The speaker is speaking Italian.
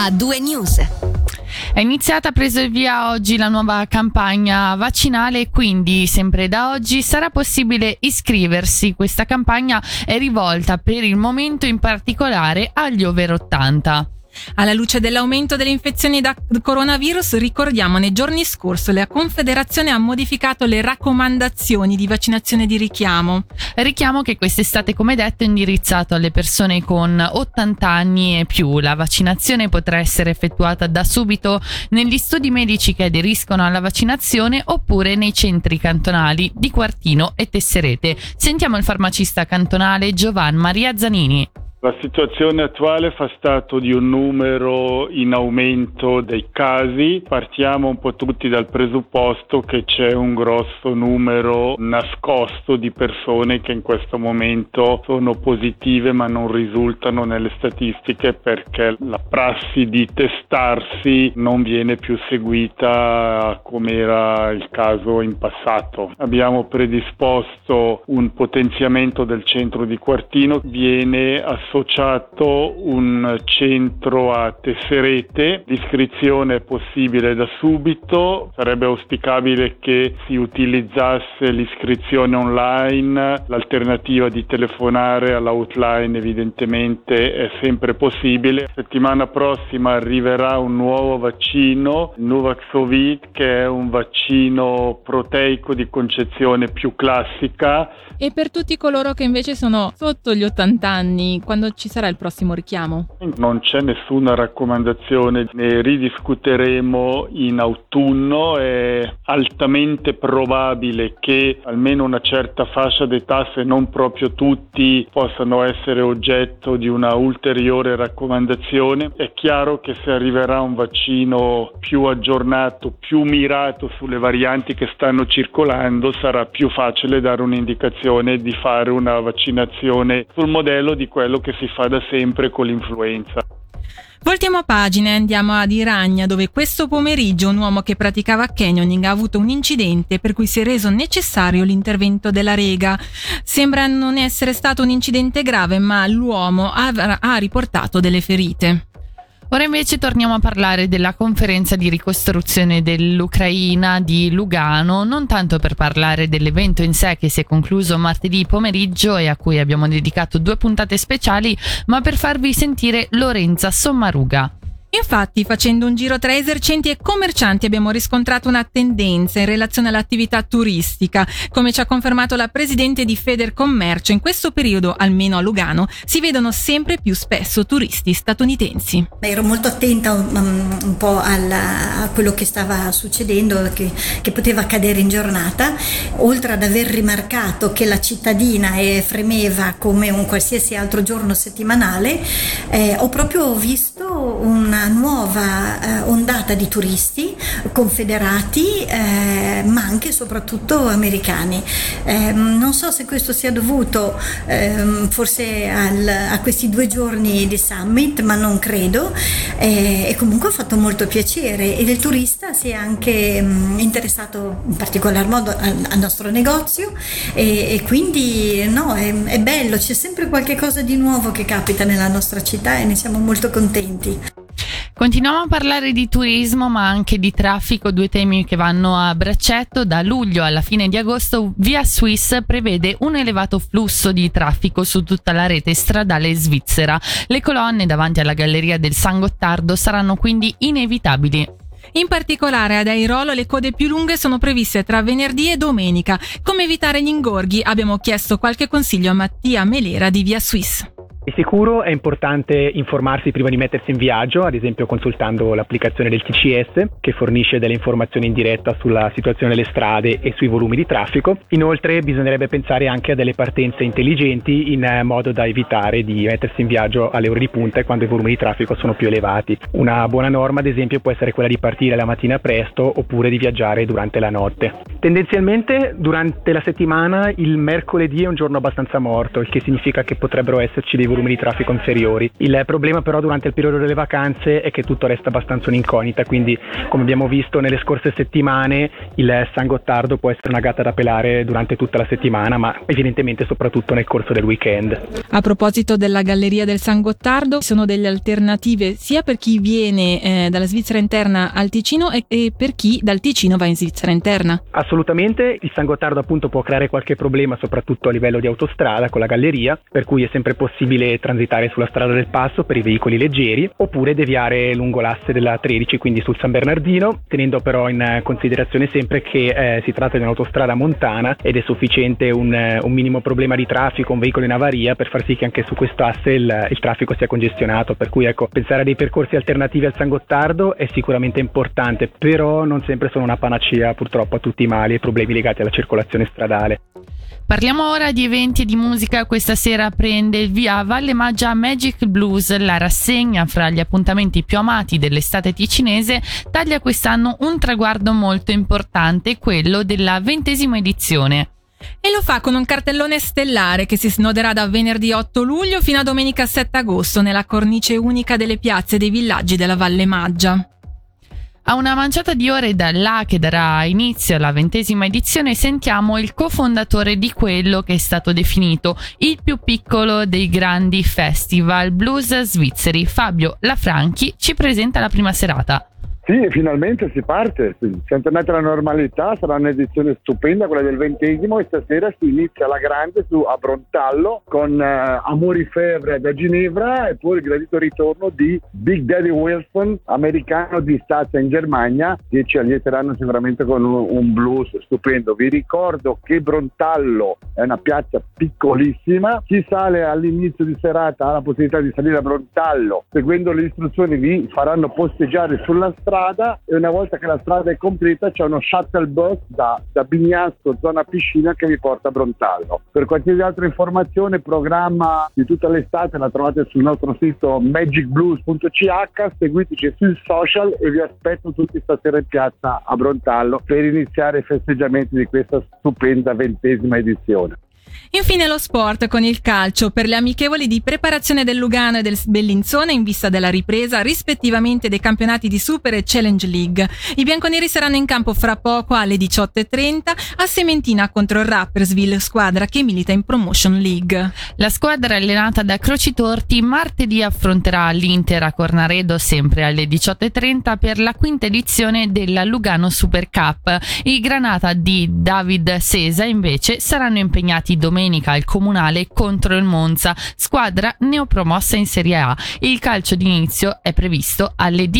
a due news. È iniziata preso il via oggi la nuova campagna vaccinale quindi sempre da oggi sarà possibile iscriversi. Questa campagna è rivolta per il momento in particolare agli over 80. Alla luce dell'aumento delle infezioni da coronavirus, ricordiamo nei giorni scorsi la Confederazione ha modificato le raccomandazioni di vaccinazione di richiamo. Richiamo che quest'estate, come detto, è indirizzato alle persone con 80 anni e più. La vaccinazione potrà essere effettuata da subito negli studi medici che aderiscono alla vaccinazione oppure nei centri cantonali di Quartino e Tesserete. Sentiamo il farmacista cantonale Giovan Maria Zanini. La situazione attuale fa stato di un numero in aumento dei casi. Partiamo un po' tutti dal presupposto che c'è un grosso numero nascosto di persone che in questo momento sono positive ma non risultano nelle statistiche perché la prassi di testarsi non viene più seguita come era il caso in passato. Abbiamo predisposto un potenziamento del centro di Quartino, viene associato associato un centro a tesserete, l'iscrizione è possibile da subito, sarebbe auspicabile che si utilizzasse l'iscrizione online, l'alternativa di telefonare all'outline evidentemente è sempre possibile. Settimana prossima arriverà un nuovo vaccino, il Nuvaxovid, che è un vaccino proteico di concezione più classica. E per tutti coloro che invece sono sotto gli 80 anni, quando quando ci sarà il prossimo richiamo? Non c'è nessuna raccomandazione, ne ridiscuteremo in autunno. È altamente probabile che almeno una certa fascia d'età, se non proprio tutti, possano essere oggetto di una ulteriore raccomandazione. È chiaro che se arriverà un vaccino più aggiornato, più mirato sulle varianti che stanno circolando, sarà più facile dare un'indicazione di fare una vaccinazione sul modello di quello che si fa da sempre con l'influenza. Voltiamo pagina e andiamo ad Iragna, dove questo pomeriggio un uomo che praticava canyoning ha avuto un incidente per cui si è reso necessario l'intervento della Rega. Sembra non essere stato un incidente grave, ma l'uomo ha riportato delle ferite. Ora invece torniamo a parlare della conferenza di ricostruzione dell'Ucraina di Lugano, non tanto per parlare dell'evento in sé che si è concluso martedì pomeriggio e a cui abbiamo dedicato due puntate speciali, ma per farvi sentire Lorenza Sommaruga. Infatti, facendo un giro tra esercenti e commercianti abbiamo riscontrato una tendenza in relazione all'attività turistica. Come ci ha confermato la presidente di Federcommercio, in questo periodo, almeno a Lugano, si vedono sempre più spesso turisti statunitensi. Ero molto attenta um, un po' alla, a quello che stava succedendo, che, che, poteva accadere in giornata, oltre ad aver rimarcato che la cittadina fremeva come un qualsiasi altro giorno settimanale, eh, ho proprio visto una nuova eh, ondata di turisti confederati, eh, ma anche e soprattutto americani. Eh, non so se questo sia dovuto ehm, forse al, a questi due giorni di summit, ma non credo. Eh, e comunque ha fatto molto piacere e il turista si è anche mh, mm, interessato in particolar modo al, al nostro negozio e, e quindi no, è, è bello, c'è sempre qualche cosa di nuovo che capita nella nostra città e ne siamo molto contenti. Continuiamo a parlare di turismo ma anche di traffico, due temi che vanno a braccetto. Da luglio alla fine di agosto Via Swiss prevede un elevato flusso di traffico su tutta la rete stradale svizzera. Le colonne davanti alla galleria del San Gottardo saranno quindi inevitabili. In particolare ad Airolo le code più lunghe sono previste tra venerdì e domenica. Come evitare gli ingorghi? Abbiamo chiesto qualche consiglio a Mattia Melera di Via Swiss. Di sicuro è importante informarsi prima di mettersi in viaggio, ad esempio consultando l'applicazione del TCS che fornisce delle informazioni in diretta sulla situazione delle strade e sui volumi di traffico. Inoltre bisognerebbe pensare anche a delle partenze intelligenti in modo da evitare di mettersi in viaggio alle ore di punta quando i volumi di traffico sono più elevati. Una buona norma ad esempio può essere quella di partire la mattina presto oppure di viaggiare durante la notte. Tendenzialmente durante la settimana il mercoledì è un giorno abbastanza morto, il che significa che potrebbero esserci dei volumi volumi di traffico inferiori. Il problema però durante il periodo delle vacanze è che tutto resta abbastanza un'incognita, quindi come abbiamo visto nelle scorse settimane il San Gottardo può essere una gatta da pelare durante tutta la settimana, ma evidentemente soprattutto nel corso del weekend. A proposito della galleria del San Gottardo, sono delle alternative sia per chi viene eh, dalla Svizzera interna al Ticino e, e per chi dal Ticino va in Svizzera interna? Assolutamente, il San Gottardo appunto può creare qualche problema soprattutto a livello di autostrada con la galleria, per cui è sempre possibile transitare sulla strada del passo per i veicoli leggeri oppure deviare lungo l'asse della 13, quindi sul San Bernardino, tenendo però in considerazione sempre che eh, si tratta di un'autostrada montana ed è sufficiente un, un, minimo problema di traffico, un veicolo in avaria per far sì che anche su questo asse il, il traffico sia congestionato, per cui ecco, pensare a dei percorsi alternativi al San Gottardo è sicuramente importante, però non sempre sono una panacea purtroppo a tutti i mali e problemi legati alla circolazione stradale. Parliamo ora di eventi e di musica. Questa sera prende il via Valle Maggia Magic Blues, la rassegna fra gli appuntamenti più amati dell'estate ticinese, taglia quest'anno un traguardo molto importante, quello della ventesima edizione. E lo fa con un cartellone stellare che si snoderà da venerdì 8 luglio fino a domenica 7 agosto nella cornice unica delle piazze dei villaggi della Valle Maggia. A una manciata di ore da là che darà inizio alla ventesima edizione sentiamo il cofondatore di quello che è stato definito il più piccolo dei grandi festival blues svizzeri. Fabio Lafranchi ci presenta la prima serata. Sì, finalmente si parte, siamo tornati alla normalità, sarà un'edizione stupenda quella del ventesimo e stasera si inizia la grande su a Brontallo con uh, Amori Fevre da Ginevra e poi il gradito ritorno di Big Daddy Wilson, americano di Stazza in Germania, che ci allieteranno sicuramente con un, un blues stupendo. Vi ricordo che Brontallo è una piazza piccolissima, chi sale all'inizio di serata ha la possibilità di salire a Brontallo, seguendo le istruzioni vi faranno posteggiare sulla strada strada e una volta che la strada è completa c'è uno shuttle bus da, da Bignasco, zona piscina, che vi porta a Brontallo. Per qualsiasi altra informazione, programma di tutta l'estate la trovate sul nostro sito magicblues.ch, seguiteci sui social e vi aspetto tutti stasera in piazza a Brontallo per iniziare i festeggiamenti di questa stupenda ventesima edizione. Infine lo sport con il calcio per le amichevoli di preparazione del Lugano e del Bellinzona in vista della ripresa rispettivamente dei campionati di Super e Challenge League. I bianconeri saranno in campo fra poco alle 18.30 a Sementina contro il Rappersville, squadra che milita in Promotion League. La squadra allenata da Croci Torti martedì affronterà l'Inter a Cornaredo sempre alle 18.30 per la quinta edizione della Lugano Super Cup. I Granata di David Sesa invece saranno impegnati domenica al Comunale contro il Monza, squadra neopromossa in Serie A. Il calcio d'inizio è previsto alle 19.